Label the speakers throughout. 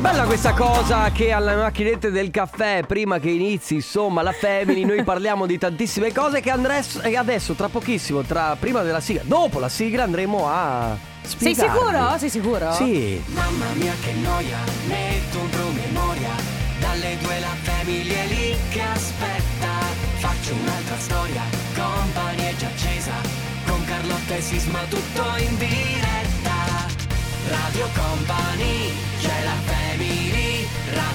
Speaker 1: Bella questa cosa che alle macchinette del caffè, prima che inizi, insomma, la Family, noi parliamo di tantissime cose che andremo e adesso, tra pochissimo, tra prima della sigla, dopo la sigla, andremo a
Speaker 2: Sei
Speaker 1: spiegarvi.
Speaker 2: sicuro? Sei sicuro?
Speaker 1: Sì.
Speaker 3: Mamma mia che noia, metto un promemoria Dalle due la famiglia è lì che aspetta Faccio un'altra storia, compagnia è già accesa Con Carlotta e Sisma tutto in diretta Radio Company, family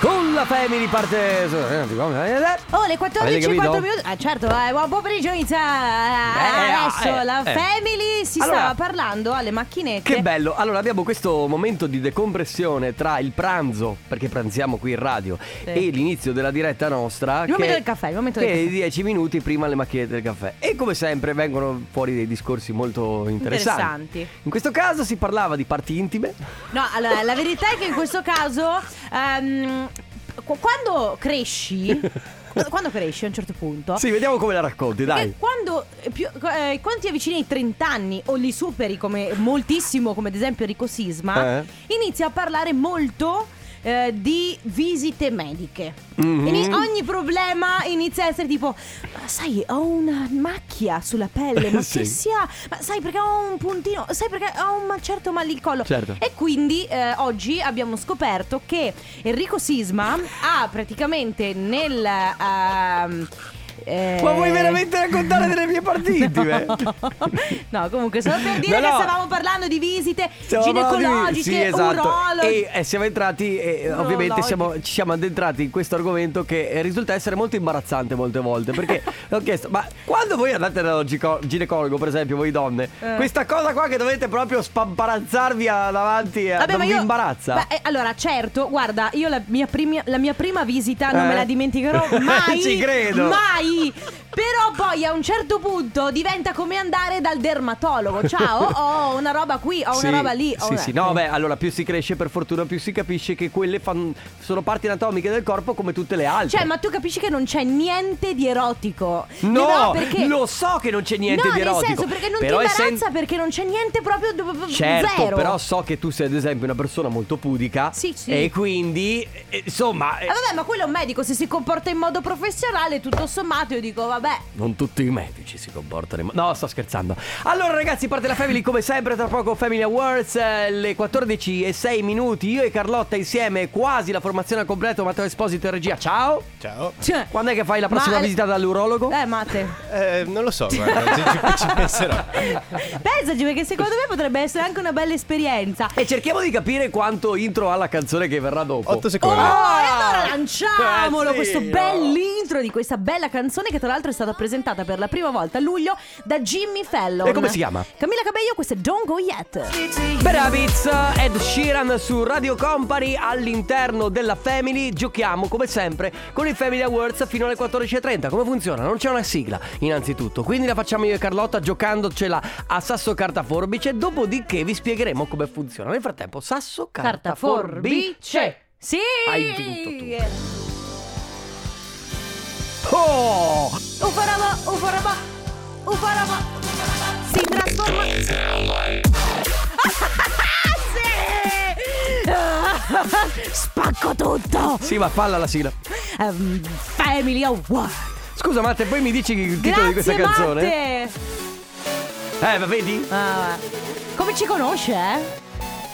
Speaker 1: Con la Family parte... eh,
Speaker 2: Oh, le
Speaker 1: Avete
Speaker 2: 14
Speaker 1: capito?
Speaker 2: 4 minuti. Ah, certo, eh, buon pomeriggio inizia.
Speaker 1: Eh,
Speaker 2: Adesso
Speaker 1: eh,
Speaker 2: la
Speaker 1: eh.
Speaker 2: Family si
Speaker 1: Allora,
Speaker 2: stava parlando alle macchinette.
Speaker 1: Che bello, allora abbiamo questo momento di decompressione tra il pranzo, perché pranziamo qui in radio,
Speaker 2: Sì.
Speaker 1: e l'inizio della diretta nostra.
Speaker 2: Il
Speaker 1: che,
Speaker 2: momento del caffè, il momento
Speaker 1: che
Speaker 2: del
Speaker 1: è
Speaker 2: caffè.
Speaker 1: 10 minuti prima le macchinette del caffè. E come sempre vengono fuori dei discorsi molto interessanti.
Speaker 2: Interessanti.
Speaker 1: In questo caso si parlava di parti intime.
Speaker 2: No, allora, la verità è che in questo caso, qu- quando cresci, quando cresci a un certo punto,
Speaker 1: Sì, vediamo come la racconti, dai.
Speaker 2: Quando, eh, più, eh, quando ti avvicini ai 30 anni o li superi come moltissimo, come ad esempio Enrico Sisma,
Speaker 1: Eh.
Speaker 2: inizi a parlare molto eh, di visite mediche.
Speaker 1: Mhm.
Speaker 2: Ini- ogni problema inizia a essere tipo, "Ma sai, ho una macchia sulla pelle, ma
Speaker 1: Sì.
Speaker 2: che sia, ma sai perché ho un puntino, sai perché ho un certo mal il collo.
Speaker 1: Certo.
Speaker 2: E quindi eh, oggi abbiamo scoperto che Enrico Sisma ha praticamente nel... ehm, eh,
Speaker 1: Ma vuoi veramente raccontare delle mie parti intime?
Speaker 2: no, comunque solo per dire
Speaker 1: No, no.
Speaker 2: che stavamo parlando di visite
Speaker 1: Stiamo parlando di-
Speaker 2: ginecologiche,
Speaker 1: sì, esatto.
Speaker 2: urologiche.
Speaker 1: E eh, siamo entrati, e ovviamente siamo- ci siamo addentrati in questo argomento che eh, risulta essere molto imbarazzante molte volte. Perché ho chiesto, ma quando voi andate dallo ginecologo, per esempio, voi donne,
Speaker 2: Eh.
Speaker 1: questa cosa qua che dovete proprio spamparazzarvi a- davanti,
Speaker 2: Vabbè,
Speaker 1: non vi
Speaker 2: io,
Speaker 1: imbarazza?
Speaker 2: Beh, eh, allora, certo, guarda, io la mia, primi- la mia prima visita non
Speaker 1: Eh.
Speaker 2: me la dimenticherò mai.
Speaker 1: Ci credo.
Speaker 2: Mai. Però poi a un certo punto diventa come andare dal dermatologo. Ciao, ho una roba qui, ho
Speaker 1: Sì,
Speaker 2: una roba lì.
Speaker 1: Sì,
Speaker 2: una-
Speaker 1: sì, no, beh, allora più si cresce, per fortuna, più si capisce che quelle fan- sono parti anatomiche del corpo come tutte le altre.
Speaker 2: Cioè, ma tu capisci che non c'è niente di erotico?
Speaker 1: No,
Speaker 2: perché...
Speaker 1: lo so che non c'è niente
Speaker 2: no,
Speaker 1: di erotico.
Speaker 2: nel senso perché non
Speaker 1: però
Speaker 2: ti imbarazza
Speaker 1: essen-
Speaker 2: perché non c'è niente proprio
Speaker 1: Certo,
Speaker 2: zero.
Speaker 1: però so che tu sei ad esempio una persona molto pudica
Speaker 2: Sì, sì.
Speaker 1: e quindi eh, insomma eh,
Speaker 2: Eh, vabbè, ma quello è un medico, se si comporta in modo professionale, tutto sommato io dico, vabbè.
Speaker 1: non tutti i medici si comportano in No, sto scherzando. Allora ragazzi, parte la Family come sempre, tra poco Family Awards, eh, le 14 e 6 minuti, io e Carlotta insieme, quasi la formazione al completo, Matteo Esposito in regia. Ciao.
Speaker 4: Ciao.
Speaker 2: Cioè,
Speaker 1: Quando è che fai la prossima
Speaker 2: Ma-
Speaker 1: visita dall'urologo?
Speaker 2: Eh, Mate.
Speaker 4: Eh, non lo so, guarda, ci, ci- penserò.
Speaker 2: Pensaci perché secondo me potrebbe essere anche una bella esperienza.
Speaker 1: E cerchiamo di capire quanto intro ha la canzone che verrà dopo.
Speaker 4: 8
Speaker 2: Oh,
Speaker 4: secondi.
Speaker 2: e allora lanciamolo
Speaker 1: Eh, sì,
Speaker 2: questo
Speaker 1: no.
Speaker 2: Bell'intro di questa bella canzone che tra l'altro è stata presentata per la prima volta a luglio da Jimmy Fallon.
Speaker 1: E come si chiama?
Speaker 2: Camilla Cabello, questo è Don't Go Yet.
Speaker 1: Bravitz, Ed Sheeran su Radio Company all'interno della Family giochiamo come sempre con i Family Awards fino alle 14.30 come funziona? Non c'è una sigla innanzitutto quindi la facciamo io e Carlotta giocandocela a sasso carta forbice dopodiché vi spiegheremo come funziona nel frattempo sasso carta,
Speaker 2: Carta
Speaker 1: forbice
Speaker 2: forbice. Sì!
Speaker 1: Hai vinto Oh!
Speaker 2: Ufaraba, ufaraba, ufaraba. Si trasforma. sì! Spacco tutto.
Speaker 1: Sì ma falla la sigla
Speaker 2: Ehm, Family Award.
Speaker 1: Scusa Matte poi mi dici il titolo di questa
Speaker 2: Grazie,
Speaker 1: canzone?
Speaker 2: Matte.
Speaker 1: Eh ma vedi?
Speaker 2: Ah, come ci conosce, eh?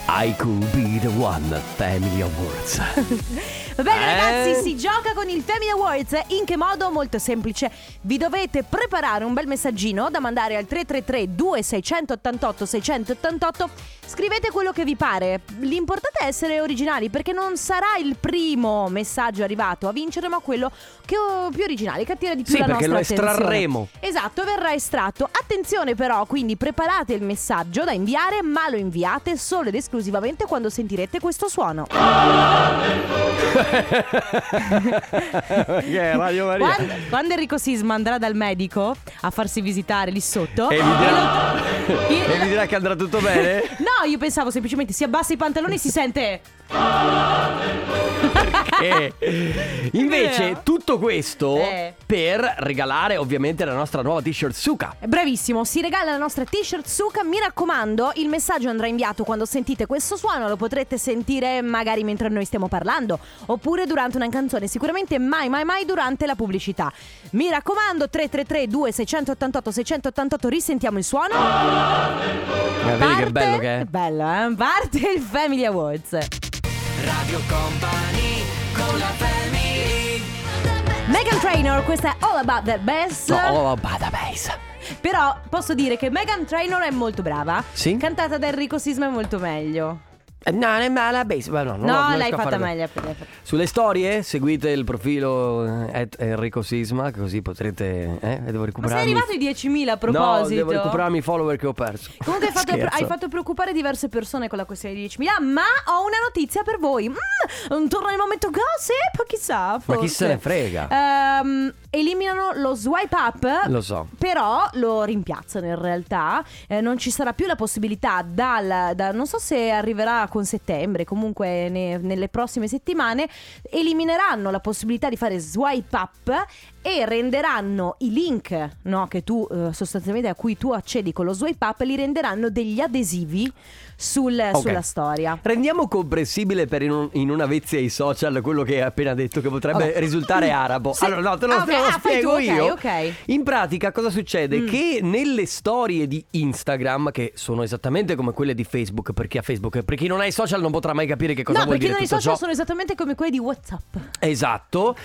Speaker 1: I could be the one Family Awards
Speaker 2: Va bene
Speaker 1: Eh?
Speaker 2: ragazzi, si gioca con il Family Awards. In che modo? Molto semplice. Vi dovete preparare un bel messaggino da mandare al 333 2688 688. Scrivete quello che vi pare. L'importante è essere originali perché non sarà il primo messaggio arrivato a vincere, ma quello che ho più originale, che attira di più
Speaker 1: Sì,
Speaker 2: la
Speaker 1: perché
Speaker 2: nostra
Speaker 1: lo
Speaker 2: attenzione.
Speaker 1: estrarremo.
Speaker 2: Esatto, verrà estratto. Attenzione però, quindi preparate il messaggio da inviare, ma lo inviate solo ed esclusivamente quando sentirete questo suono. Quando, quando Enrico Sisma andrà dal medico a farsi visitare lì sotto
Speaker 1: E mi dirà-
Speaker 2: lo-
Speaker 1: E mi dirà che andrà tutto bene?
Speaker 2: No, io pensavo semplicemente si abbassa i pantaloni e si sente
Speaker 1: invece tutto questo
Speaker 2: Eh.
Speaker 1: Per regalare ovviamente la nostra nuova t-shirt Suka.
Speaker 2: Bravissimo, si regala la nostra t-shirt Suka. Mi raccomando, il messaggio andrà inviato quando sentite questo suono. Lo potrete sentire magari mentre noi stiamo parlando, oppure durante una canzone. Sicuramente mai, mai, mai durante la pubblicità. Mi raccomando, 333 2688 688 risentiamo il suono.
Speaker 1: Eh, vedi che bello che è?
Speaker 2: Bello, eh? Parte il Family Awards.
Speaker 3: Radio Company con la family
Speaker 2: Megan Trainor, questa è All About That Bass.
Speaker 1: No, oh, bada bass.
Speaker 2: Però posso dire che Megan Trainor è molto brava.
Speaker 1: Sì?
Speaker 2: Cantata da Enrico Sisma è molto meglio.
Speaker 1: Eh, No, non è mala bass. ma No,
Speaker 2: no,
Speaker 1: non
Speaker 2: l'hai fatta meglio.
Speaker 1: Sulle storie seguite il profilo eh, Enrico Sisma, così potrete. Eh, devo
Speaker 2: Ma
Speaker 1: recuperarmi.
Speaker 2: sei arrivato ai 10.000 a
Speaker 1: No,
Speaker 2: proposito.
Speaker 1: devo recuperarmi i follower che ho perso.
Speaker 2: Comunque hai fatto, hai fatto preoccupare diverse persone con la questione di 10.000 Ma ho una notizia per voi mm, Torna il momento gossip Chissà
Speaker 1: Ma
Speaker 2: forse
Speaker 1: chi se ne frega?
Speaker 2: Ehm, Eliminano lo swipe up
Speaker 1: Lo so.
Speaker 2: Però lo rimpiazzano in realtà Eh, Non ci sarà più la possibilità dal, da- Non so se arriverà con settembre Comunque ne- nelle prossime settimane Elimineranno la possibilità di fare swipe up E renderanno i link no, che tu eh, sostanzialmente a cui tu accedi con lo swipe up Li renderanno degli adesivi sul-
Speaker 1: Ok.
Speaker 2: sulla storia
Speaker 1: Rendiamo comprensibile per in, un- in una vezia ai social quello che hai appena detto che potrebbe
Speaker 2: Ok.
Speaker 1: risultare arabo.
Speaker 2: Sì.
Speaker 1: Allora, no, te lo,
Speaker 2: Ah,
Speaker 1: te lo
Speaker 2: ah,
Speaker 1: spiego
Speaker 2: tu,
Speaker 1: io. In pratica, cosa succede?
Speaker 2: Mm.
Speaker 1: Che nelle storie di Instagram, che sono esattamente come quelle di Facebook, perché a Facebook, per chi non ha i social non potrà mai capire che cosa
Speaker 2: No
Speaker 1: vuol
Speaker 2: perché
Speaker 1: dire
Speaker 2: non i social
Speaker 1: ciò.
Speaker 2: sono esattamente come quelli di Whatsapp
Speaker 1: Esatto.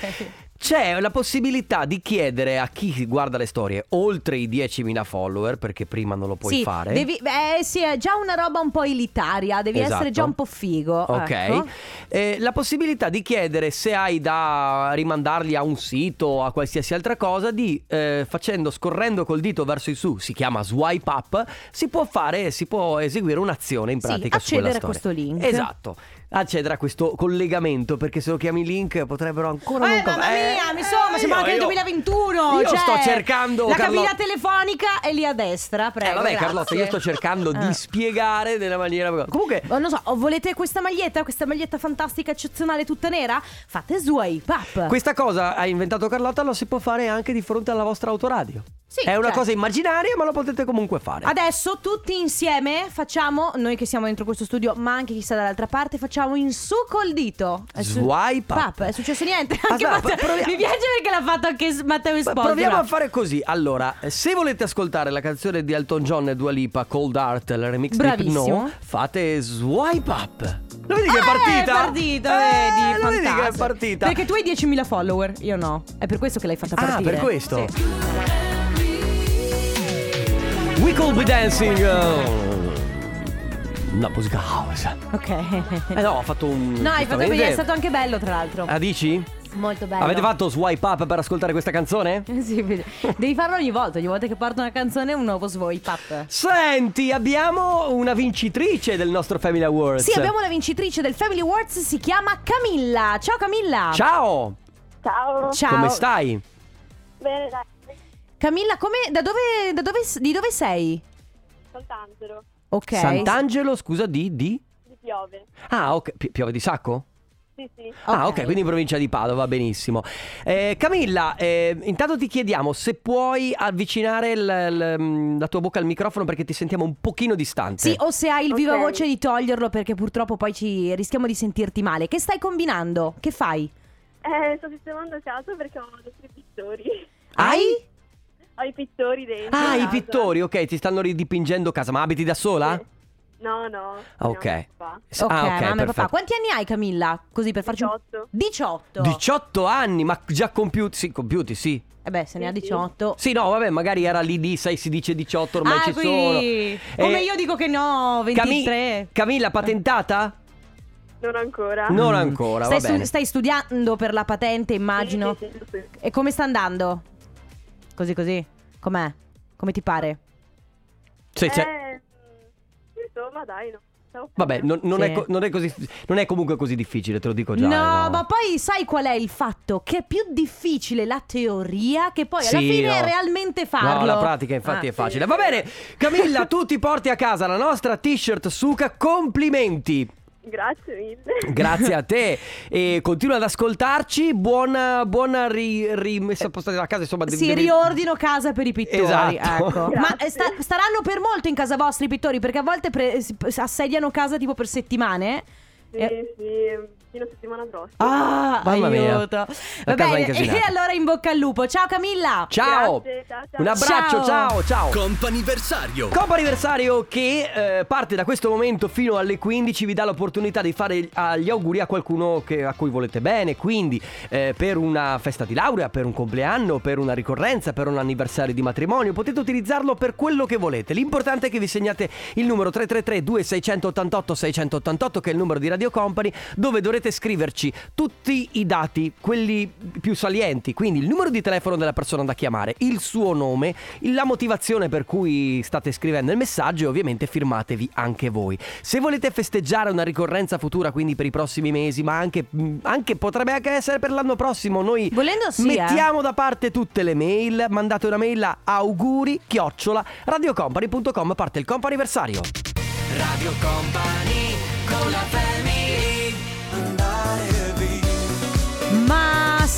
Speaker 1: C'è la possibilità di chiedere a chi guarda le storie oltre i 10.000 follower, perché prima non lo puoi
Speaker 2: sì,
Speaker 1: fare.
Speaker 2: Devi, eh, sì, è già una roba un po' elitaria, devi
Speaker 1: Esatto.
Speaker 2: essere già un po' figo.
Speaker 1: Ok,
Speaker 2: ecco.
Speaker 1: Eh, la possibilità di chiedere se hai da rimandarli a un sito o a qualsiasi altra cosa, di eh, facendo, scorrendo col dito verso in su, si chiama swipe up, si può fare, si può eseguire un'azione in
Speaker 2: Sì,
Speaker 1: pratica su quella
Speaker 2: accedere a
Speaker 1: storia.
Speaker 2: questo link.
Speaker 1: Esatto, accedere a questo collegamento, perché se lo chiami link potrebbero ancora non
Speaker 2: Eh, mamma mia, mi insomma,
Speaker 1: eh,
Speaker 2: siamo anche
Speaker 1: io-
Speaker 2: nel 2021.
Speaker 1: Io
Speaker 2: cioè,
Speaker 1: sto cercando
Speaker 2: La
Speaker 1: Carlo-
Speaker 2: cabina telefonica è lì a destra, prego.
Speaker 1: Eh, vabbè,
Speaker 2: grazie.
Speaker 1: Carlotta, io sto cercando di
Speaker 2: Eh.
Speaker 1: spiegare nella maniera. Comunque,
Speaker 2: Oh, non so, oh, volete questa maglietta? Questa maglietta fantastica, eccezionale, tutta nera? Fate swipe up.
Speaker 1: Questa cosa ha inventato Carlotta, lo si può fare anche di fronte alla vostra autoradio.
Speaker 2: Sì,
Speaker 1: È una
Speaker 2: certo.
Speaker 1: cosa immaginaria, ma lo potete comunque fare.
Speaker 2: Adesso tutti insieme facciamo, noi che siamo dentro questo studio, ma anche chi sta dall'altra parte, facciamo in su col dito. È su-
Speaker 1: Swipe up.
Speaker 2: È successo niente. Anche
Speaker 1: Aspetta,
Speaker 2: Matteo-
Speaker 1: proviamo-
Speaker 2: Mi piace perché l'ha fatto anche s- Matteo
Speaker 1: Ma
Speaker 2: Esposito.
Speaker 1: proviamo a fare così. Allora, se volete ascoltare la canzone di Elton John e Dua Lipa, Cold Heart, il remix
Speaker 2: Bravissimo.
Speaker 1: di No, fate swipe up. Lo vedi che è
Speaker 2: Eh,
Speaker 1: partita?
Speaker 2: È partita,
Speaker 1: Eh,
Speaker 2: vedi,
Speaker 1: lo vedi che è
Speaker 2: fantastico.
Speaker 1: partita?
Speaker 2: Perché tu hai 10.000 follower, io no. È per questo che l'hai fatta
Speaker 1: Ah,
Speaker 2: partire.
Speaker 1: per questo?
Speaker 2: Sì.
Speaker 1: We could be dancing. uh, Una musica house.
Speaker 2: Ok.
Speaker 1: Eh no, ho fatto un.
Speaker 2: No, hai fatto bene, è stato anche bello tra l'altro.
Speaker 1: Ah, dici?
Speaker 2: Molto bello.
Speaker 1: Avete fatto swipe up per ascoltare questa canzone?
Speaker 2: Sì, devi farlo ogni volta, ogni volta che parto una canzone un nuovo swipe up.
Speaker 1: Senti, abbiamo una vincitrice del nostro Family Awards.
Speaker 2: Sì, abbiamo la vincitrice del Family Awards, si chiama Camilla. Ciao Camilla.
Speaker 1: Ciao,
Speaker 5: Ciao,
Speaker 2: Ciao.
Speaker 1: come stai?
Speaker 5: bene dai,
Speaker 2: Camilla, come, da dove, da dove, di dove sei?
Speaker 5: Sant'Angelo,
Speaker 2: Ok.
Speaker 1: Sant'Angelo, scusa, di, di?
Speaker 5: di piove.
Speaker 1: Ah, ok, Pi- piove di sacco?
Speaker 5: Sì, sì.
Speaker 1: Ah,
Speaker 2: Ok.
Speaker 1: ok, quindi in provincia di Padova, benissimo. Eh, Camilla, eh, intanto ti chiediamo se puoi avvicinare il- il- la tua bocca al microfono perché ti sentiamo un pochino distante.
Speaker 2: Sì, o se hai il
Speaker 5: Ok.
Speaker 2: viva voce di toglierlo perché purtroppo poi ci rischiamo di sentirti male. Che stai combinando? Che fai?
Speaker 5: Eh, sto sistemando casa perché ho dei pittori.
Speaker 1: Hai?
Speaker 5: Ho i pittori dentro.
Speaker 1: Ah, i
Speaker 5: casa.
Speaker 1: pittori, ok, ti stanno ridipingendo casa, ma abiti da sola?
Speaker 5: Sì. No, no.
Speaker 1: Ah,
Speaker 5: no,
Speaker 1: ok.
Speaker 5: papà.
Speaker 1: S-
Speaker 2: Ok,
Speaker 1: ah, ok,
Speaker 2: mamma e papà.
Speaker 1: perfetto.
Speaker 2: Quanti anni hai Camilla? Così per farci un...
Speaker 5: 18.
Speaker 2: 18.
Speaker 1: 18 anni, ma già compiuti, sì, compiuti, sì.
Speaker 2: Eh beh, se ne ha
Speaker 5: Sì, sì.
Speaker 2: 18.
Speaker 1: Sì, no, vabbè, magari era lì di, sai, si dice 18, ormai
Speaker 2: ah,
Speaker 1: ci
Speaker 2: qui.
Speaker 1: sono.
Speaker 2: Come
Speaker 1: Eh,
Speaker 2: io dico che no,
Speaker 1: Cami-
Speaker 2: 23.
Speaker 1: Camilla, patentata?
Speaker 5: Non ancora.
Speaker 1: Non ancora,
Speaker 2: stai,
Speaker 1: va bene.
Speaker 2: stu- stai studiando per la patente, immagino.
Speaker 5: Sì, sì, sì, sì.
Speaker 2: E come sta andando? Così così? Com'è? Come ti pare?
Speaker 1: Sì, sì.
Speaker 5: Eh, insomma, dai, no.
Speaker 1: Vabbè, non, non
Speaker 2: Sì.
Speaker 1: è, non è così. Non è comunque così difficile, te lo dico già.
Speaker 2: no,
Speaker 1: eh,
Speaker 2: ma poi sai qual è il fatto? Che è più difficile la teoria che poi alla
Speaker 1: Sì,
Speaker 2: fine
Speaker 1: no.
Speaker 2: realmente farlo.
Speaker 1: No, la pratica infatti
Speaker 2: Ah.
Speaker 1: è facile. Va bene, Camilla, tu ti porti a casa la nostra t-shirt Suka. Complimenti.
Speaker 5: Grazie mille.
Speaker 1: Grazie a te e continua ad ascoltarci. Buona, buona ri- rimessa a posto della casa. Insomma, devi-
Speaker 2: Sì,
Speaker 1: devi-
Speaker 2: riordino casa per i pittori.
Speaker 1: Esatto.
Speaker 2: Ecco. Ma eh, sta- staranno per molto in casa vostra i pittori? Perché a volte pre- si- assediano casa tipo per settimane.
Speaker 5: Sì,
Speaker 2: Eh.
Speaker 5: sì, fino a settimana prossima.
Speaker 2: Ah,
Speaker 1: Mamma mia.
Speaker 2: aiuto. Va bene, e allora in bocca al lupo. Ciao Camilla.
Speaker 1: Ciao.
Speaker 5: Grazie, ciao, ciao.
Speaker 1: Un abbraccio,
Speaker 2: Ciao.
Speaker 1: ciao, ciao.
Speaker 6: Comp'anniversario.
Speaker 1: Comp'anniversario che eh, parte da questo momento fino alle 15 vi dà l'opportunità di fare gli auguri a qualcuno che- a cui volete bene, quindi eh, per una festa di laurea, per un compleanno, per una ricorrenza, per un anniversario di matrimonio, potete utilizzarlo per quello che volete. L'importante è che vi segnate il numero 333 2688 688 che è il numero di Radio Company dove dovrete scriverci tutti i dati, quelli più salienti, quindi il numero di telefono della persona da chiamare, il suo nome, la motivazione per cui state scrivendo il messaggio e ovviamente firmatevi anche voi. Se volete festeggiare una ricorrenza futura, quindi per i prossimi mesi, ma anche, mh, anche potrebbe anche essere per l'anno prossimo, noi
Speaker 2: Volendo sì, eh.
Speaker 1: mettiamo da parte tutte le mail, mandate una mail a auguri chiocciola radiocompany.com parte il comp'anniversario.
Speaker 3: Radio Company con la family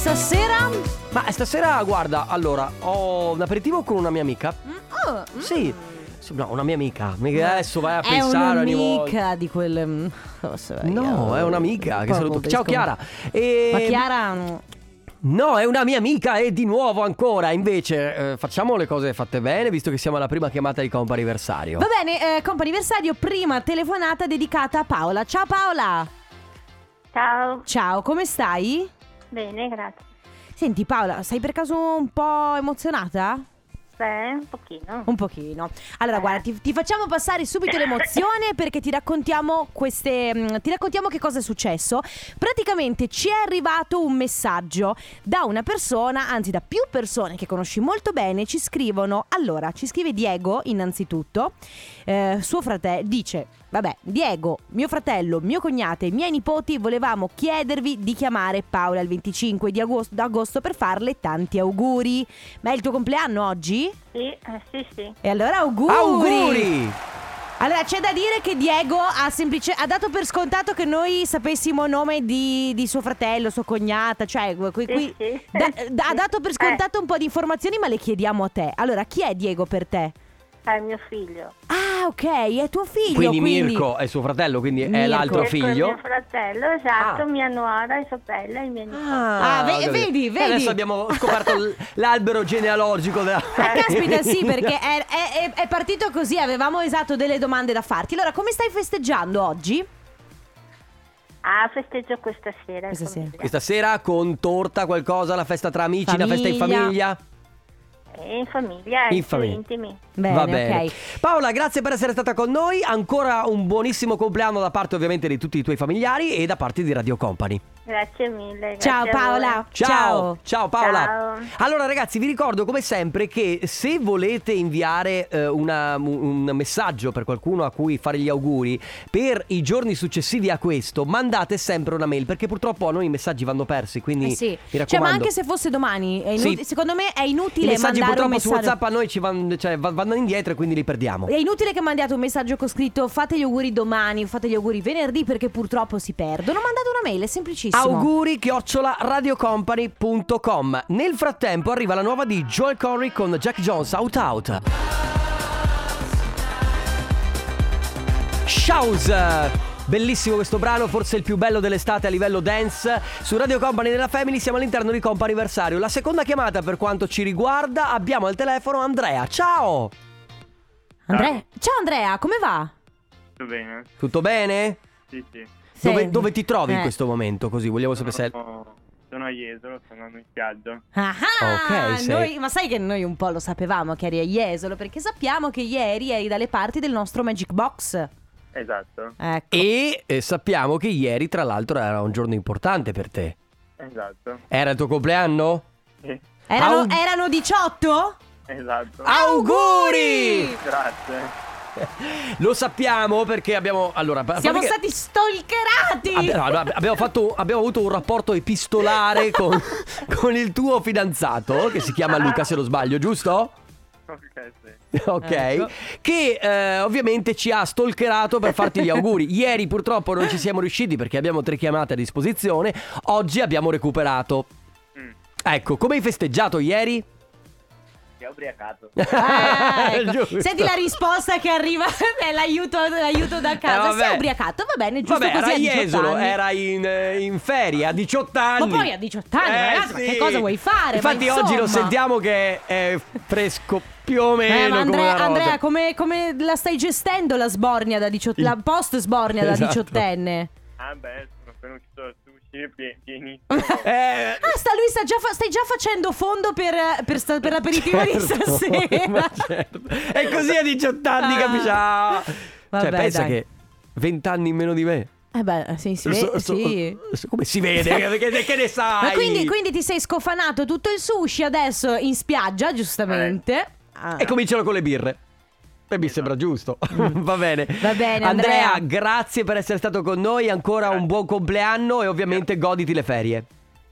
Speaker 2: stasera?
Speaker 1: Ma stasera, guarda, allora, ho un aperitivo con una mia amica.
Speaker 2: Oh, mm.
Speaker 1: Sì. No, una mia amica. Mica Adesso vai a
Speaker 2: È
Speaker 1: pensare ogni volta.
Speaker 2: un'amica di quelle. mm, so,
Speaker 1: No, è un'amica che saluto. Ciao. Chiara. E-
Speaker 2: Ma Chiara. mm,
Speaker 1: No, è una mia amica e di nuovo ancora. Invece, eh, facciamo le cose fatte bene, visto che siamo alla prima chiamata di comp'anniversario.
Speaker 2: Va bene, eh, comp'anniversario, prima telefonata dedicata a Paola. Ciao Paola.
Speaker 5: Ciao.
Speaker 2: Ciao, come stai?
Speaker 5: Bene, grazie.
Speaker 2: Senti Paola, sei per caso un po' emozionata?
Speaker 5: Sì, un pochino.
Speaker 2: Un pochino. Allora, guarda, ti, ti facciamo passare subito l'emozione perché ti raccontiamo queste. mm, Ti raccontiamo che cosa è successo. Praticamente ci è arrivato un messaggio da una persona, anzi da più persone che conosci molto bene. Ci scrivono. Allora, ci scrive Diego, innanzitutto. eh, suo fratello dice. Vabbè, Diego, mio fratello, mio cognato e miei nipoti volevamo chiedervi di chiamare Paola il 25 di agosto, d'agosto per farle tanti auguri. Ma è il tuo compleanno oggi?
Speaker 5: Sì, eh, sì, sì.
Speaker 2: E allora auguri!
Speaker 1: Auguri!
Speaker 2: Allora c'è da dire che Diego ha, semplice- ha dato per scontato che noi sapessimo il nome di, di suo fratello, sua cognata, cioè qui, qui-
Speaker 5: sì.
Speaker 2: da- da- ha dato per
Speaker 5: Eh.
Speaker 2: scontato un po' di informazioni ma le chiediamo a te. Allora chi è Diego per te?
Speaker 5: È mio figlio.
Speaker 2: Ah ok, è tuo figlio.
Speaker 1: Quindi,
Speaker 2: Quindi,
Speaker 1: Mirko è suo fratello, quindi è
Speaker 2: Mirko.
Speaker 1: l'altro
Speaker 5: Mirko è
Speaker 1: figlio.
Speaker 5: mio fratello, esatto,
Speaker 1: Ah.
Speaker 5: mia nuora, il sorella e i miei nipoti.
Speaker 2: Ah, ve-
Speaker 1: ho capito.
Speaker 2: vedi,
Speaker 1: E
Speaker 2: vedi.
Speaker 1: Adesso abbiamo scoperto l- l'albero genealogico della
Speaker 2: Ah, caspita sì perché è, è- è- è partito così, avevamo esatto delle domande da farti. Allora come stai festeggiando oggi?
Speaker 5: Ah, festeggio questa sera. in
Speaker 2: Questa sera.
Speaker 5: famiglia.
Speaker 1: Questa sera con torta, qualcosa, la festa tra amici, la festa in
Speaker 2: Famiglia.
Speaker 1: famiglia.
Speaker 5: Eh, in famiglia,
Speaker 1: In
Speaker 5: in
Speaker 1: famiglia.
Speaker 5: intimi.
Speaker 2: Bene,
Speaker 1: Va bene.
Speaker 2: ok.
Speaker 1: Paola, grazie per essere stata con noi. Ancora un buonissimo compleanno da parte ovviamente di tutti i tuoi familiari e da parte di Radio Company.
Speaker 5: Grazie mille.
Speaker 2: Ciao
Speaker 5: grazie voi.
Speaker 2: Paola.
Speaker 1: Ciao, ciao Paola.
Speaker 5: Ciao.
Speaker 1: Allora ragazzi, vi ricordo come sempre che se volete inviare eh, una- un messaggio per qualcuno a cui fare gli auguri per i giorni successivi a questo, mandate sempre una mail perché purtroppo a noi i messaggi vanno persi, quindi
Speaker 2: Eh sì.
Speaker 1: mi raccomando.
Speaker 2: Cioè, ma anche se fosse domani, è inut-
Speaker 1: Sì.
Speaker 2: secondo me è
Speaker 1: I
Speaker 2: inutile
Speaker 1: messaggi
Speaker 2: mandare un
Speaker 1: purtroppo su. WhatsApp a noi ci vanno, cioè, va- vanno indietro e quindi li perdiamo.
Speaker 2: È inutile che mandiate un messaggio con scritto fate gli auguri domani o fate gli auguri venerdì perché purtroppo si perdono. Mandate una mail, è semplicissimo.
Speaker 1: Auguri chiocciola radiocompany.com Nel frattempo arriva la nuova di Joel Corey con Jack Jones Out Out Shows Bellissimo questo brano, forse il più bello dell'estate a livello dance. Su Radio Company della Family siamo all'interno di Comp'anniversario. La seconda chiamata per quanto ci riguarda abbiamo al telefono Andrea. Ciao!
Speaker 2: Andrea. Ciao Andrea, come va?
Speaker 7: Tutto bene?
Speaker 1: Tutto bene?
Speaker 7: Sì, sì.
Speaker 1: Dove, dove ti trovi in
Speaker 2: Eh.
Speaker 1: questo momento? Così vogliamo sapere se...
Speaker 7: Sono, sono a Jesolo, sto andando in spiaggia.
Speaker 2: Ah,
Speaker 1: Ok, sei-
Speaker 2: noi- ma sai che noi un po' lo sapevamo che eri a Jesolo perché sappiamo che ieri eri dalle parti del nostro Magic Box.
Speaker 7: Esatto,
Speaker 2: Ecco.
Speaker 1: E eh, sappiamo che ieri, tra l'altro, era un giorno importante per te.
Speaker 7: esatto.
Speaker 1: Era il tuo compleanno?
Speaker 7: Sì,
Speaker 2: Erano,
Speaker 1: Aug-
Speaker 2: erano 18?
Speaker 7: esatto.
Speaker 1: Auguri!
Speaker 7: Grazie.
Speaker 1: Lo sappiamo perché abbiamo. Allora,
Speaker 2: Siamo
Speaker 1: che-
Speaker 2: stati stalkerati!
Speaker 1: Abbi- no, no, abbiamo, fatto, abbiamo avuto un rapporto epistolare con, con il tuo fidanzato, che si chiama Luca, se non sbaglio, giusto?
Speaker 7: Ok, sì.
Speaker 1: Ok,
Speaker 2: Ecco.
Speaker 1: che eh, ovviamente ci ha stalkerato per farti gli auguri. Ieri purtroppo non ci siamo riusciti perché abbiamo tre chiamate a disposizione. Oggi abbiamo recuperato.
Speaker 7: Mm.
Speaker 1: Ecco, come hai festeggiato ieri?
Speaker 7: Ti ho ubriacato.
Speaker 2: Ah, ecco. Senti la risposta che arriva, è l'aiuto, l'aiuto da casa.
Speaker 1: Eh, vabbè.
Speaker 2: Sei ubriacato, va bene, giusto
Speaker 1: Vabbè,
Speaker 2: così
Speaker 1: era
Speaker 2: a 18
Speaker 1: Jesolo,
Speaker 2: anni.
Speaker 1: era in, eh, in ferie a 18 anni.
Speaker 2: Ma poi a 18 anni, ragazzi, ma che cosa vuoi fare? Ma
Speaker 1: Infatti oggi lo
Speaker 2: insomma.
Speaker 1: sentiamo che è fresco più o meno
Speaker 2: Eh, ma
Speaker 1: come
Speaker 2: Andrea. Andrea, come, come la stai gestendo la sbornia da 18 la post sbornia da
Speaker 1: Esatto.
Speaker 2: diciottenne?
Speaker 7: Ah beh, sono appena uscito pie- pienissimo.
Speaker 1: Eh,
Speaker 2: Ah, sta, lui sta già fa- stai già facendo fondo per, per, sta- per l'aperitivo di
Speaker 1: certo,
Speaker 2: stasera.
Speaker 1: ma certo. E così a 18 anni,
Speaker 2: Ah.
Speaker 1: capisci? Ah.
Speaker 2: Vabbè,
Speaker 1: cioè, pensa
Speaker 2: dai.
Speaker 1: che 20 anni in meno di me.
Speaker 2: Eh beh, sì, si vede,
Speaker 1: So- so-
Speaker 2: sì.
Speaker 1: come si vede? che, che- ne sai?
Speaker 2: Ma quindi, quindi ti sei scofanato tutto il sushi adesso in spiaggia, giustamente. Ah.
Speaker 1: E cominciano con le birre. E mi sembra giusto. Va bene.
Speaker 2: Va bene, Andrea.
Speaker 1: grazie per essere stato con noi. Ancora un buon compleanno e ovviamente goditi le ferie.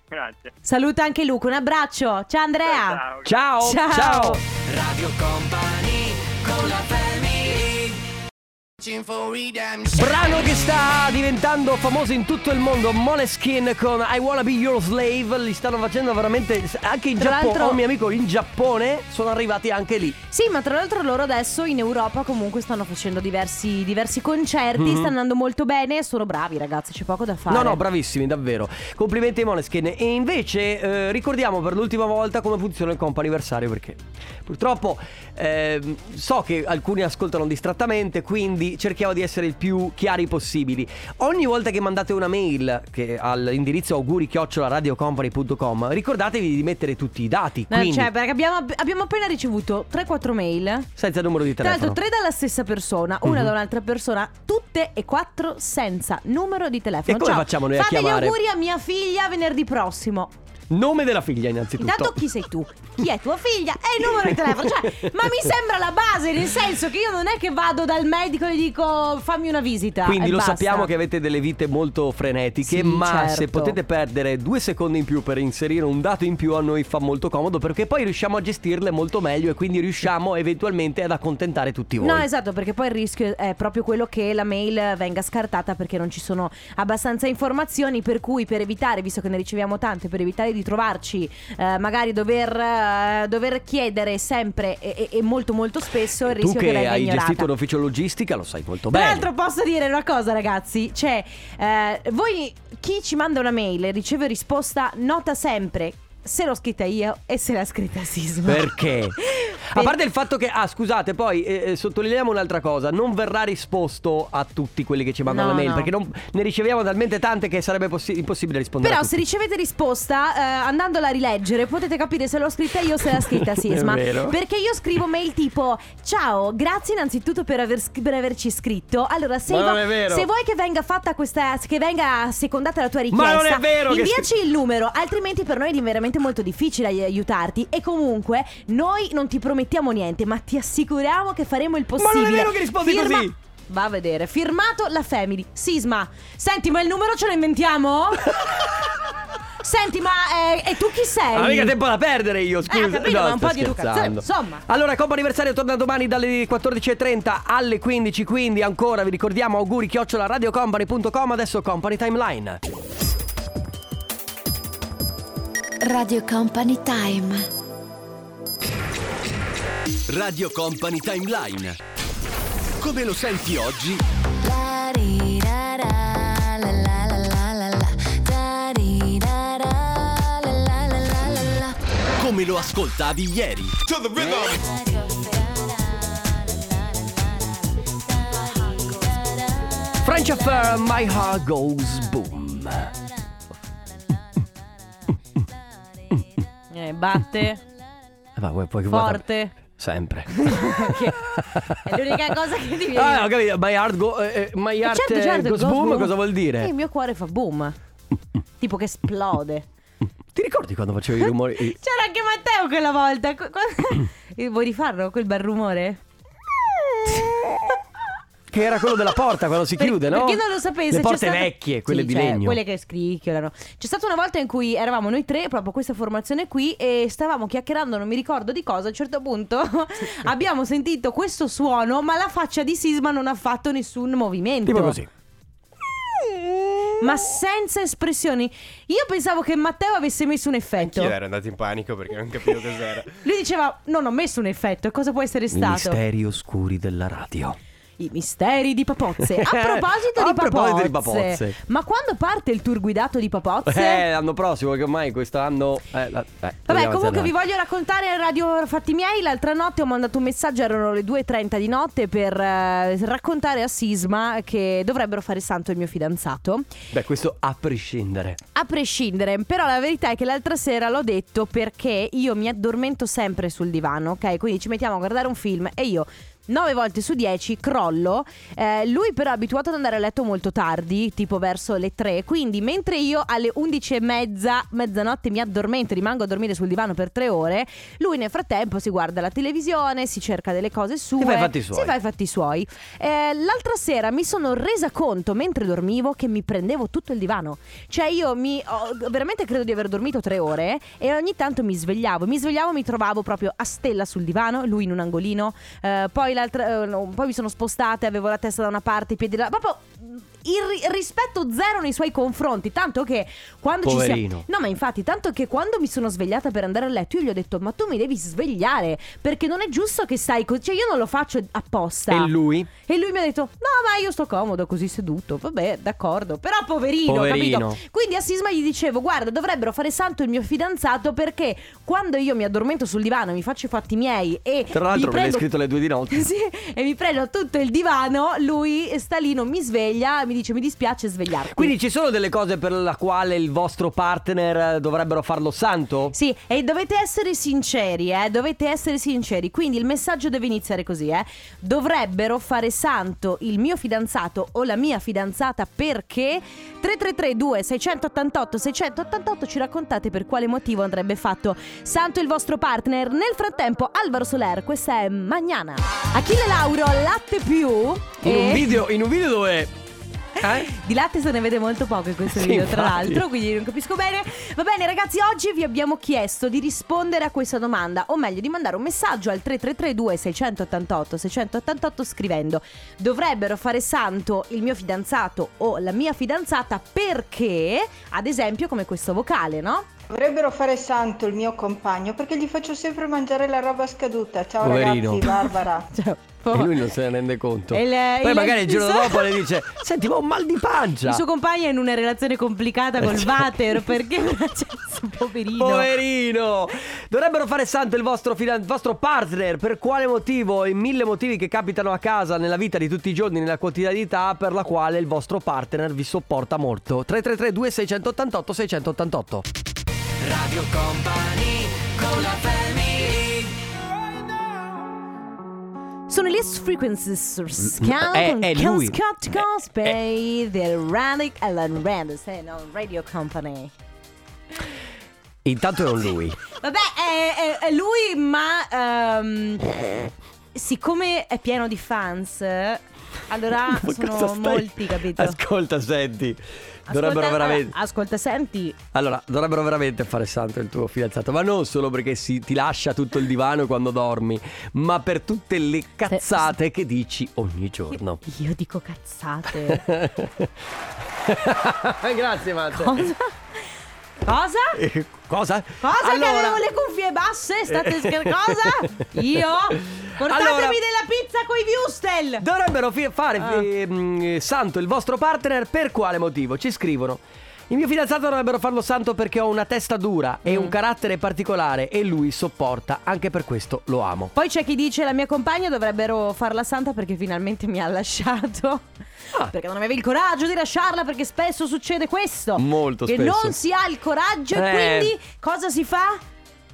Speaker 7: Grazie.
Speaker 2: Saluta anche Luca, un abbraccio. Ciao Andrea.
Speaker 7: Ciao.
Speaker 1: Ciao.
Speaker 2: Ciao.
Speaker 3: Radio Company con la family
Speaker 1: Brano che sta diventando famoso in tutto il mondo Moleskin con I Wanna Be Your Slave Li stanno facendo veramente Anche in
Speaker 2: Tra
Speaker 1: Giappone
Speaker 2: l'altro-
Speaker 1: un mio amico in Giappone Sono arrivati anche lì
Speaker 2: Sì, ma tra l'altro loro adesso in Europa comunque stanno facendo diversi, diversi concerti,
Speaker 1: Mhm.
Speaker 2: stanno andando molto bene, sono bravi ragazzi, c'è poco da fare.
Speaker 1: No no bravissimi davvero Complimenti ai Moleskin E invece eh, ricordiamo per l'ultima volta Come funziona il comp'anniversario Perché purtroppo ehm, So che alcuni ascoltano distrattamente Quindi cerchiamo di essere il più chiari possibili Ogni volta che mandate una mail che All'indirizzo auguri radiocompany.com Ricordatevi di mettere tutti i dati
Speaker 2: No,
Speaker 1: Quindi
Speaker 2: cioè, perché abbiamo, abbiamo appena ricevuto 3-4 mail.
Speaker 1: senza numero di
Speaker 2: Tra
Speaker 1: telefono
Speaker 2: l'altro, tre dalla stessa persona, una
Speaker 1: Mhm.
Speaker 2: da un'altra persona, tutte e quattro senza numero di telefono.
Speaker 1: E come
Speaker 2: Ciao,
Speaker 1: facciamo noi a
Speaker 2: fate
Speaker 1: chiamare?
Speaker 2: gli auguri a mia figlia venerdì prossimo.
Speaker 1: Nome della figlia innanzitutto
Speaker 2: Intanto chi sei tu? Chi è tua figlia? E il numero di telefono. Cioè, ma mi sembra la base, nel senso che io non è che vado dal medico e gli dico fammi una visita.
Speaker 1: Quindi lo
Speaker 2: basta.
Speaker 1: sappiamo che avete delle vite molto frenetiche,
Speaker 2: Sì,
Speaker 1: ma
Speaker 2: certo.
Speaker 1: se potete perdere due secondi in più per inserire un dato in più a noi fa molto comodo perché poi riusciamo a gestirle molto meglio e quindi riusciamo eventualmente ad accontentare tutti voi.
Speaker 2: No, esatto, perché poi il rischio è proprio quello che la mail venga scartata perché non ci sono abbastanza informazioni, per cui per evitare, visto che ne riceviamo tante, per evitare di trovarci eh, magari dover, eh, dover chiedere sempre e, e- molto molto spesso il
Speaker 1: tu
Speaker 2: rischio che, venga
Speaker 1: hai
Speaker 2: ignorata.
Speaker 1: gestito un ufficio logistica lo sai molto
Speaker 2: Tra
Speaker 1: bene.
Speaker 2: l'altro posso dire una cosa ragazzi, cioè eh, voi chi ci manda una mail e riceve risposta nota sempre se l'ho scritta io e se l'ha scritta Sisma.
Speaker 1: Perché? A parte il fatto che, ah scusate, poi eh, eh, sottolineiamo un'altra cosa, non verrà risposto a tutti quelli che ci mandano
Speaker 2: No,
Speaker 1: la mail,
Speaker 2: no.
Speaker 1: perché non- ne riceviamo talmente tante che sarebbe possi- impossibile rispondere
Speaker 2: Però se ricevete risposta, eh, andandola a rileggere, potete capire se l'ho scritta io o se l'ha scritta Sisma. Perché io scrivo mail tipo: Ciao, grazie innanzitutto per, aver per averci scritto. Allora, se, vo- se vuoi che venga fatta questa. che venga secondata la tua richiesta,
Speaker 1: Ma non è vero che
Speaker 2: inviaci il numero, altrimenti per noi è veramente molto difficile ai- aiutarti. E comunque, noi non ti promettiamo niente, ma ti assicuriamo che faremo il
Speaker 1: Ma
Speaker 2: possibile.
Speaker 1: non è vero che rispondi
Speaker 2: Firma-
Speaker 1: così.
Speaker 2: Va a vedere. Firmato la Family. Sisma. Senti, ma il numero ce lo inventiamo? Senti, ma eh, e tu chi sei?
Speaker 1: Ah, mica tempo da perdere io, scusa.
Speaker 2: Eh, capito,
Speaker 1: No,
Speaker 2: ma un po' di educazione, insomma.
Speaker 1: Allora, Coppa Anniversario torna domani dalle 14.30 alle 15. Quindi ancora vi ricordiamo auguri chiocciola radiocompany.com. Adesso Company Timeline.
Speaker 6: Radio Company Time.
Speaker 8: Radio Company Timeline. Come lo senti oggi? Come lo ascoltavi ieri?
Speaker 1: French Affair, My Heart Goes Boom.
Speaker 2: Eh, batte
Speaker 1: Eh, Ma vuoi fare?
Speaker 2: forte.
Speaker 1: Sempre.
Speaker 2: Che è l'unica cosa che ti viene.
Speaker 1: Ah, ho capito. My Heart, go, eh, eh, my
Speaker 2: Eh,
Speaker 1: heart
Speaker 2: certo, certo,
Speaker 1: Goes Boom,
Speaker 2: boom.
Speaker 1: cosa vuol dire?
Speaker 2: Il mio cuore fa boom. tipo che esplode.
Speaker 1: Ti ricordi quando facevi i rumori?
Speaker 2: C'era anche Matteo quella volta. Vuoi rifarlo quel bel rumore?
Speaker 1: Che era quello della porta quando si
Speaker 2: Per-
Speaker 1: chiude, no?
Speaker 2: Per chi non lo sapesse,
Speaker 1: Le porte
Speaker 2: stata-
Speaker 1: vecchie, quelle
Speaker 2: Sì,
Speaker 1: di
Speaker 2: cioè,
Speaker 1: legno.
Speaker 2: Quelle che scricchiolano. C'è stata una volta in cui eravamo noi tre, proprio questa formazione qui, e stavamo chiacchierando, non mi ricordo di cosa. A un certo punto abbiamo sentito questo suono, ma la faccia di Sisma non ha fatto nessun movimento.
Speaker 1: Tipo così.
Speaker 2: Ma senza espressioni. Io pensavo che Matteo avesse messo un effetto.
Speaker 4: Io ero andato in panico perché non capivo cos'era.
Speaker 2: Lui diceva: Non ho messo un effetto. E cosa può essere
Speaker 1: I
Speaker 2: stato?
Speaker 1: misteri oscuri della radio.
Speaker 2: I misteri di Papozze. A proposito,
Speaker 1: A
Speaker 2: di,
Speaker 1: proposito
Speaker 2: Papozze,
Speaker 1: di Papozze.
Speaker 2: ma quando parte il tour guidato di Papozze?
Speaker 1: Eh, l'anno prossimo, che ormai quest'anno. Eh, la- eh,
Speaker 2: Vabbè, comunque vi voglio raccontare Radio Fatti Miei. L'altra notte ho mandato un messaggio, erano le 2.30 di notte, per eh, raccontare a Sisma che dovrebbero fare santo il mio fidanzato.
Speaker 1: Beh, questo a prescindere.
Speaker 2: A prescindere, però la verità è che l'altra sera l'ho detto perché io mi addormento sempre sul divano, ok? Quindi ci mettiamo a guardare un film e io... 9 volte su 10 crollo. Eh, lui però è abituato ad andare a letto molto tardi, tipo verso le 3. Quindi mentre io alle 11 e mezza, mezzanotte mi addormento, rimango a dormire sul divano per 3 ore, lui nel frattempo si guarda la televisione, si cerca delle cose sue.
Speaker 1: fa i fatti suoi.
Speaker 2: Si fa i fatti suoi. Eh, l'altra sera mi sono resa conto mentre dormivo che mi prendevo tutto il divano. Cioè io mi ho- veramente credo di aver dormito tre ore e ogni tanto mi svegliavo. Mi svegliavo mi trovavo proprio a stella sul divano, lui in un angolino. eh, poi, l'altra, eh, poi mi sono spostate, avevo la testa da una parte, i piedi da... Proprio il ri- rispetto zero nei suoi confronti. Tanto che quando ci
Speaker 1: Poverino.
Speaker 2: siamo... No, ma infatti, tanto che quando mi sono svegliata per andare a letto, io gli ho detto: Ma tu mi devi svegliare. Perché non è giusto che stai così. Cioè, io non lo faccio apposta.
Speaker 1: E lui?
Speaker 2: E lui mi ha detto: No, ma io sto comodo così seduto. Vabbè, d'accordo. Però, poverino,
Speaker 1: Poverino.
Speaker 2: capito? Quindi a Sisma gli dicevo: Guarda, dovrebbero fare santo il mio fidanzato perché quando io mi addormento sul divano, mi faccio i fatti miei e.
Speaker 1: Tra l'altro,
Speaker 2: mi
Speaker 1: me l'hai
Speaker 2: prendo-
Speaker 1: scritto alle due di notte.
Speaker 2: Sì, e mi prendo tutto il divano. Lui sta lì, non mi sveglia. Mi dice: Mi dispiace svegliarti.
Speaker 1: Quindi ci sono delle cose per la quale il vostro partner eh, dovrebbero farlo santo?
Speaker 2: Sì, e dovete essere sinceri, eh? Dovete essere sinceri. Quindi il messaggio deve iniziare così, eh? Dovrebbero fare santo il mio fidanzato o la mia fidanzata perché 3332 688 688 ci raccontate per quale motivo andrebbe fatto santo il vostro partner. Nel frattempo Alvaro Soler, questa è Magnana. Achille Lauro, latte più.
Speaker 1: In
Speaker 2: e-
Speaker 1: un video, in un video dove. Eh?
Speaker 2: Di latte se ne vede molto poco in questo
Speaker 1: Sì,
Speaker 2: video, tra
Speaker 1: infatti.
Speaker 2: l'altro, quindi non capisco bene. Va bene, ragazzi, oggi vi abbiamo chiesto di rispondere a questa domanda, o meglio, di mandare un messaggio al 3332 688 688 scrivendo: Dovrebbero fare santo il mio fidanzato o la mia fidanzata perché, ad esempio, come questo vocale, no?
Speaker 9: Dovrebbero fare santo il mio compagno perché gli faccio sempre mangiare la roba scaduta. Ciao
Speaker 1: Poverino.
Speaker 9: ragazzi, Barbara.
Speaker 2: Cioè,
Speaker 1: E lui non se ne rende conto.
Speaker 2: E il-
Speaker 1: Poi
Speaker 2: il-
Speaker 1: magari il giorno
Speaker 2: il-
Speaker 1: dopo le dice: Senti, ma ho un mal di pancia.
Speaker 2: Il suo compagno è in una relazione complicata col
Speaker 1: Cioè.
Speaker 2: Vater perché poverino.
Speaker 1: Poverino! Dovrebbero fare santo il vostro, il vostro partner. Per quale motivo? I mille motivi che capitano a casa nella vita di tutti i giorni, nella quotidianità, per la quale il vostro partner vi sopporta molto. 333 2688 688
Speaker 3: Radio Company con la family
Speaker 2: Sono gli Frequencies
Speaker 1: è- è lui.
Speaker 2: Scott Cosplay del Randy Allen Randall eh, no, Radio Company
Speaker 1: Intanto è un lui.
Speaker 2: Vabbè è, è- è lui ma ehm, Siccome è pieno di fans Allora sono molti capito
Speaker 1: Ascolta, senti.
Speaker 2: Ascolta-
Speaker 1: Dovrebbero veramente.
Speaker 2: Ascolta senti
Speaker 1: Allora, dovrebbero veramente fare santo il tuo fidanzato, ma non solo perché si, ti lascia tutto il divano quando dormi, ma per tutte le cazzate che dici ogni giorno.
Speaker 2: Io dico cazzate
Speaker 1: Grazie, Matte.
Speaker 2: Cosa? Cosa?
Speaker 1: Eh, Cosa?
Speaker 2: Cosa che
Speaker 1: Allora-
Speaker 2: avevo le cuffie basse? State scherzando? Cosa? Io? Portatemi
Speaker 1: Allora-
Speaker 2: della pizza coi Wustel!
Speaker 1: Dovrebbero fi- fare
Speaker 2: Ah.
Speaker 1: ehm, santo il vostro partner per quale motivo? Ci scrivono. Il mio fidanzato dovrebbero farlo santo perché ho una testa dura e
Speaker 2: Mm.
Speaker 1: un carattere particolare e lui sopporta, anche per questo lo amo.
Speaker 2: Poi c'è chi dice la mia compagna dovrebbero farla santa perché finalmente mi ha lasciato.
Speaker 1: Ah.
Speaker 2: Perché non avevi il coraggio di lasciarla perché spesso succede questo.
Speaker 1: Molto
Speaker 2: che
Speaker 1: spesso.
Speaker 2: non si ha il coraggio e
Speaker 1: Eh.
Speaker 2: quindi cosa si fa?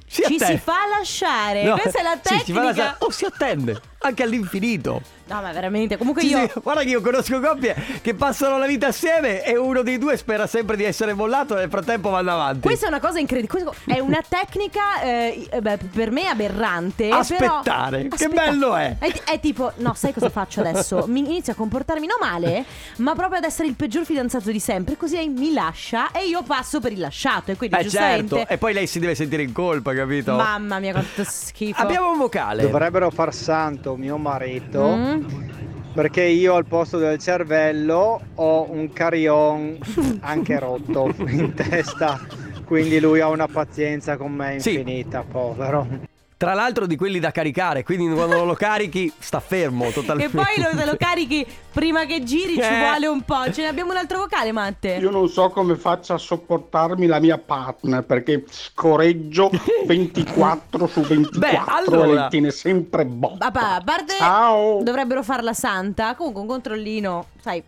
Speaker 1: Si
Speaker 2: Ci
Speaker 1: attende.
Speaker 2: si fa lasciare.
Speaker 1: No,
Speaker 2: Questa è la
Speaker 1: sì, si fa la-
Speaker 2: tecnica.
Speaker 1: o si attende. anche all'infinito.
Speaker 2: No, ma veramente. Comunque
Speaker 1: Sì,
Speaker 2: io.
Speaker 1: sì, guarda che io conosco coppie che passano la vita assieme e uno dei due spera sempre di essere mollato e nel frattempo vanno avanti.
Speaker 2: Questa è una cosa incredibile. Questa è una tecnica eh, eh, beh, per me aberrante. però-
Speaker 1: Aspettare. Che bello è.
Speaker 2: È, è tipo, no, sai cosa faccio adesso? Mi inizio a comportarmi non male, ma proprio ad essere il peggior fidanzato di sempre. Così lei mi lascia e io passo per il lasciato. E quindi
Speaker 1: Eh
Speaker 2: giustamente.
Speaker 1: certo, e poi lei si deve sentire in colpa, capito?
Speaker 2: Mamma mia, quanto schifo.
Speaker 1: Abbiamo un vocale.
Speaker 10: Dovrebbero far santo mio marito
Speaker 2: Mm?
Speaker 10: Perché io al posto del cervello ho un carillon anche rotto in testa. Quindi lui ha una pazienza con me
Speaker 1: Sì.
Speaker 10: infinita, povero.
Speaker 1: Tra l'altro di quelli da caricare, quindi quando lo carichi sta fermo
Speaker 2: E
Speaker 1: totalmente.
Speaker 2: poi lo, te lo carichi prima che giri, ci
Speaker 1: Eh.
Speaker 2: vuole un po'. Ce ne abbiamo un altro vocale, Matte.
Speaker 11: Io non so come faccia a sopportarmi la mia partner perché scoreggio 24 su 24
Speaker 1: Beh,
Speaker 11: e
Speaker 1: allora-
Speaker 11: tiene sempre botta.
Speaker 2: Papà, a parte
Speaker 11: Ciao.
Speaker 2: dovrebbero farla santa. Comunque un controllino, sai,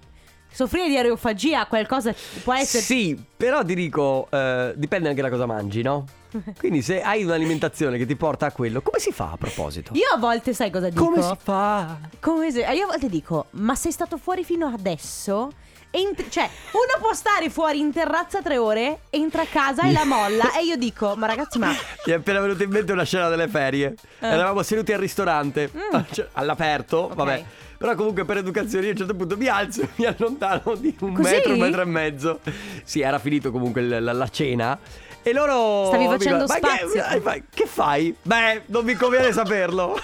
Speaker 2: soffrire di aerofagia, qualcosa può essere.
Speaker 1: Sì, però ti dico, eh, dipende anche da cosa mangi, no? Quindi se hai un'alimentazione che ti porta a quello, come si fa a proposito?
Speaker 2: Io a volte sai cosa dico?
Speaker 1: Come si fa?
Speaker 2: Come se- Io a volte dico, ma sei stato fuori fino adesso? E in- cioè, uno può stare fuori in terrazza tre ore, entra a casa e la molla. e io dico, ma ragazzi, ma.
Speaker 1: Mi è appena venuta in mente una scena delle ferie.
Speaker 2: Eh.
Speaker 1: Eravamo seduti al ristorante, cioè, all'aperto, vabbè. Però comunque per educazione io a un certo punto mi alzo e mi allontano di un
Speaker 2: Così?
Speaker 1: metro, un metro e mezzo. Sì, era finito comunque il- la, la cena. E loro...
Speaker 2: Stavi facendo
Speaker 1: "Ma
Speaker 2: spazio."
Speaker 1: Che, fai? che fai? Beh, non mi conviene saperlo.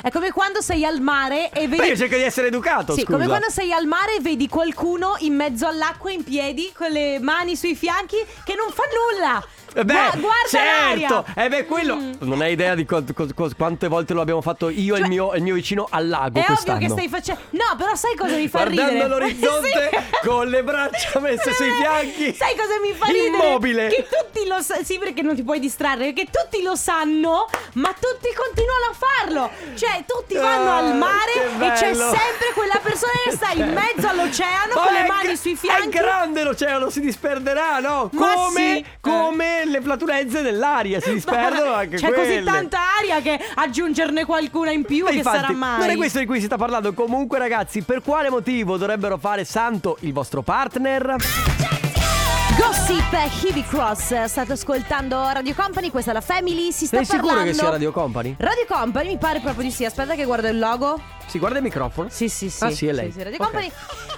Speaker 2: È come quando sei al mare e vedi.
Speaker 1: Ma io cerco di essere educato,
Speaker 2: Sì,
Speaker 1: scusa.
Speaker 2: come quando sei al mare e vedi qualcuno in mezzo all'acqua in piedi con le mani sui fianchi che non fa nulla.
Speaker 1: Eh Beh,
Speaker 2: Gua- guarda
Speaker 1: certo!
Speaker 2: l'aria.
Speaker 1: Eh beh, quello
Speaker 2: Mm.
Speaker 1: Non hai idea di quant- co- co- quante volte lo abbiamo fatto io e il
Speaker 2: Cioè-
Speaker 1: mio, e il mio vicino al lago
Speaker 2: È
Speaker 1: quest'anno.
Speaker 2: ovvio che stai facendo. No, però sai cosa mi fa
Speaker 1: Guardando
Speaker 2: ridere?
Speaker 1: l'orizzonte
Speaker 2: Sì.
Speaker 1: con le braccia messe sui fianchi.
Speaker 2: Sai cosa mi fa ridere?
Speaker 1: Immobile.
Speaker 2: Che tutti lo sanno. Sì, perché non ti puoi distrarre. Che tutti lo sanno, ma tutti continuano a farlo. Cioè, tutti vanno
Speaker 1: Ah,
Speaker 2: al mare
Speaker 1: che
Speaker 2: e c'è
Speaker 1: bello.
Speaker 2: sempre quella persona che sta in mezzo all'oceano
Speaker 1: Ma
Speaker 2: con le
Speaker 1: è
Speaker 2: mani
Speaker 1: gra-
Speaker 2: sui
Speaker 1: È
Speaker 2: fianchi.
Speaker 1: grande l'oceano, si disperderà, no?
Speaker 2: Ma
Speaker 1: Come,
Speaker 2: sì.
Speaker 1: come le flatulenze dell'aria, si disperdono anche
Speaker 2: C'è
Speaker 1: quelle.
Speaker 2: così tanta aria che aggiungerne qualcuna in più
Speaker 1: Ma
Speaker 2: che
Speaker 1: infatti,
Speaker 2: sarà mai.
Speaker 1: Non è questo di cui si sta parlando. Comunque, ragazzi, per quale motivo dovrebbero fare santo il vostro partner?
Speaker 2: Gossip Heavy Cross. State ascoltando Radio Company, questa è la Family. Si sta
Speaker 1: Sei sicuro
Speaker 2: parlando.
Speaker 1: che sia Radio Company?
Speaker 2: Radio Company mi pare proprio di sì. Aspetta che guardo il logo.
Speaker 1: Si guarda il microfono?
Speaker 2: Sì, sì, sì.
Speaker 1: Ah, sì, è lei.
Speaker 2: Sì, sì, Radio
Speaker 1: Ok.
Speaker 2: Company.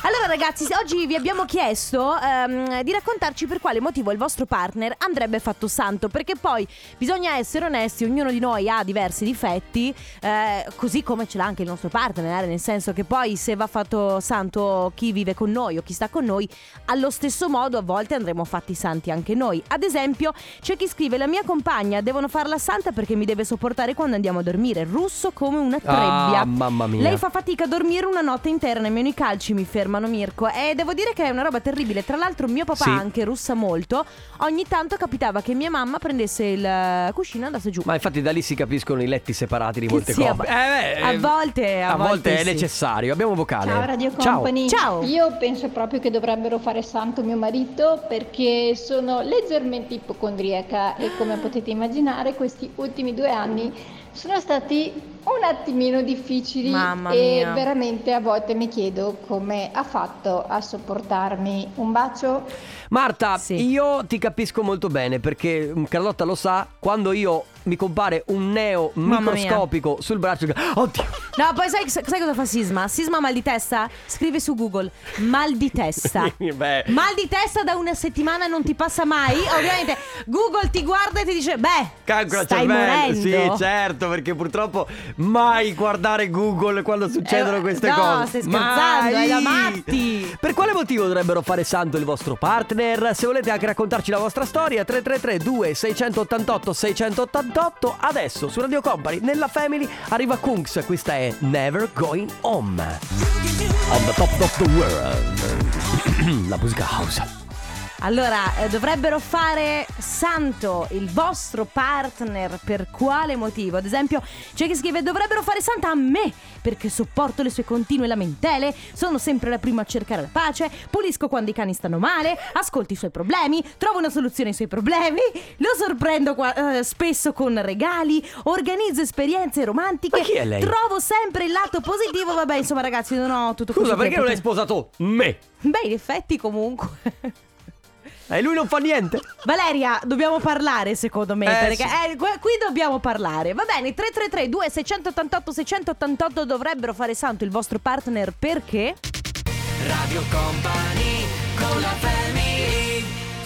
Speaker 2: Allora, ragazzi, se oggi vi abbiamo chiesto ehm, di raccontarci per quale motivo il vostro partner andrebbe fatto santo. Perché poi bisogna essere onesti, ognuno di noi ha diversi difetti, eh, così come ce l'ha anche il nostro partner. eh, Nel senso che poi se va fatto santo chi vive con noi o chi sta con noi, allo stesso modo a volte andremo fatti santi anche noi. Ad esempio, c'è chi scrive: La mia compagna devono farla santa perché mi deve sopportare quando andiamo a dormire. Russo come una trebbia.
Speaker 1: Ah, mamma mia.
Speaker 2: Lei fa fatica a dormire una notte intera, nemmeno i calci mi fermano Mirko E devo dire che è una roba terribile Tra l'altro mio papà
Speaker 1: Sì.
Speaker 2: anche russa molto Ogni tanto capitava che mia mamma prendesse il eh, cuscino e andasse giù
Speaker 1: Ma infatti da lì si capiscono i letti separati di molte
Speaker 2: Sì, a
Speaker 1: coppie.
Speaker 2: vo-
Speaker 1: Eh, beh,
Speaker 2: a volte- a
Speaker 1: a volte
Speaker 2: volte
Speaker 1: è
Speaker 2: sì.
Speaker 1: necessario. Abbiamo vocale.
Speaker 9: Ciao Radio
Speaker 1: Ciao.
Speaker 9: Company.
Speaker 2: Ciao.
Speaker 9: Io penso proprio che dovrebbero fare santo mio marito perché sono leggermente ipocondriaca e come potete immaginare questi ultimi due anni sono stati un attimino difficili
Speaker 2: Mamma
Speaker 9: e
Speaker 2: mia.
Speaker 9: veramente a volte mi chiedo come ha fatto a sopportarmi. Un bacio.
Speaker 1: Marta,
Speaker 2: Sì.
Speaker 1: io ti capisco molto bene perché mm, Carlotta lo sa, quando io mi compare un neo
Speaker 2: Mamma
Speaker 1: microscopico sul braccio, oddio,
Speaker 2: No poi sai, sai cosa fa Sisma? Sisma mal di testa? Scrivi su Google Mal di testa
Speaker 1: Beh.
Speaker 2: Mal di testa da una settimana non ti passa mai? Ovviamente Google ti guarda e ti dice Beh
Speaker 1: cancro
Speaker 2: stai
Speaker 1: cervello.
Speaker 2: morendo
Speaker 1: Sì, certo, perché purtroppo mai guardare Google quando succedono
Speaker 2: Eh,
Speaker 1: queste
Speaker 2: no,
Speaker 1: cose.
Speaker 2: stai scherzando,
Speaker 1: Mai.
Speaker 2: è da matti.
Speaker 1: Per quale motivo dovrebbero fare santo il vostro partner? Se volete anche raccontarci la vostra storia, 333 2688 688 Adesso su Radio Company, nella Family, arriva Kunks. Questa è Never Going Home. On the top of the world. la musica house.
Speaker 2: Allora, eh, dovrebbero fare santo il vostro partner per quale motivo? Ad esempio, c'è chi scrive dovrebbero fare santa a me perché sopporto le sue continue lamentele, sono sempre la prima a cercare la pace, pulisco quando i cani stanno male, ascolto i suoi problemi, trovo una soluzione ai suoi problemi, lo sorprendo qua- eh, spesso con regali, organizzo esperienze romantiche,
Speaker 1: Ma chi è lei?
Speaker 2: trovo sempre il lato positivo, vabbè, insomma ragazzi, non ho tutto
Speaker 1: Scusa,
Speaker 2: così
Speaker 1: perché non hai sposato me?
Speaker 2: Beh, in effetti comunque.
Speaker 1: E lui non fa niente.
Speaker 2: Valeria, dobbiamo parlare secondo me,
Speaker 1: Eh,
Speaker 2: perché
Speaker 1: sì.
Speaker 2: eh, qui dobbiamo parlare. Va bene, 333 2688 688 dovrebbero fare santo il vostro partner perché?
Speaker 3: Radio Company con la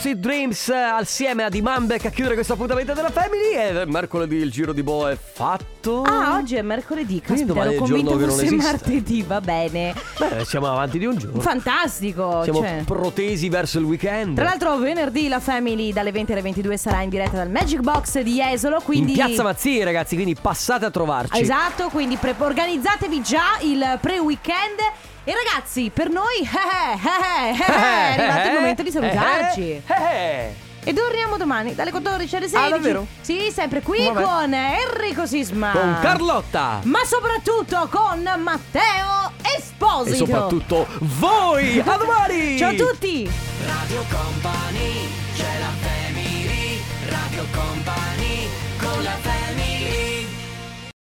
Speaker 1: Sweet Dreams eh, assieme a Dimambek a chiudere questo appuntamento della Family e mercoledì il giro di boa è fatto.
Speaker 2: Ah, oggi è mercoledì, caspita, ero
Speaker 1: è il giorno
Speaker 2: convinta
Speaker 1: che
Speaker 2: fosse martedì, va bene.
Speaker 1: Beh, siamo avanti di un giorno.
Speaker 2: Fantastico,
Speaker 1: Siamo
Speaker 2: cioè.
Speaker 1: protesi verso il weekend.
Speaker 2: Tra l'altro venerdì la Family dalle 20 alle 22 sarà in diretta dal Magic Box di Esolo, quindi
Speaker 1: In piazza Mazzini, ragazzi, quindi passate a trovarci.
Speaker 2: Esatto, quindi pre- organizzatevi già il pre-weekend. E ragazzi, per noi eh, eh, eh, eh, è arrivato il momento di salutarci.
Speaker 1: Eh, eh.
Speaker 2: E torniamo domani dalle 14 alle 16.
Speaker 1: Ah, davvero?
Speaker 2: Sì, sempre qui
Speaker 1: Vabbè.
Speaker 2: con Enrico Sisma.
Speaker 1: Con Carlotta.
Speaker 2: Ma soprattutto con Matteo Esposito.
Speaker 1: E soprattutto voi. A domani.
Speaker 2: Ciao a tutti.
Speaker 3: Radio Company c'è la family Radio Company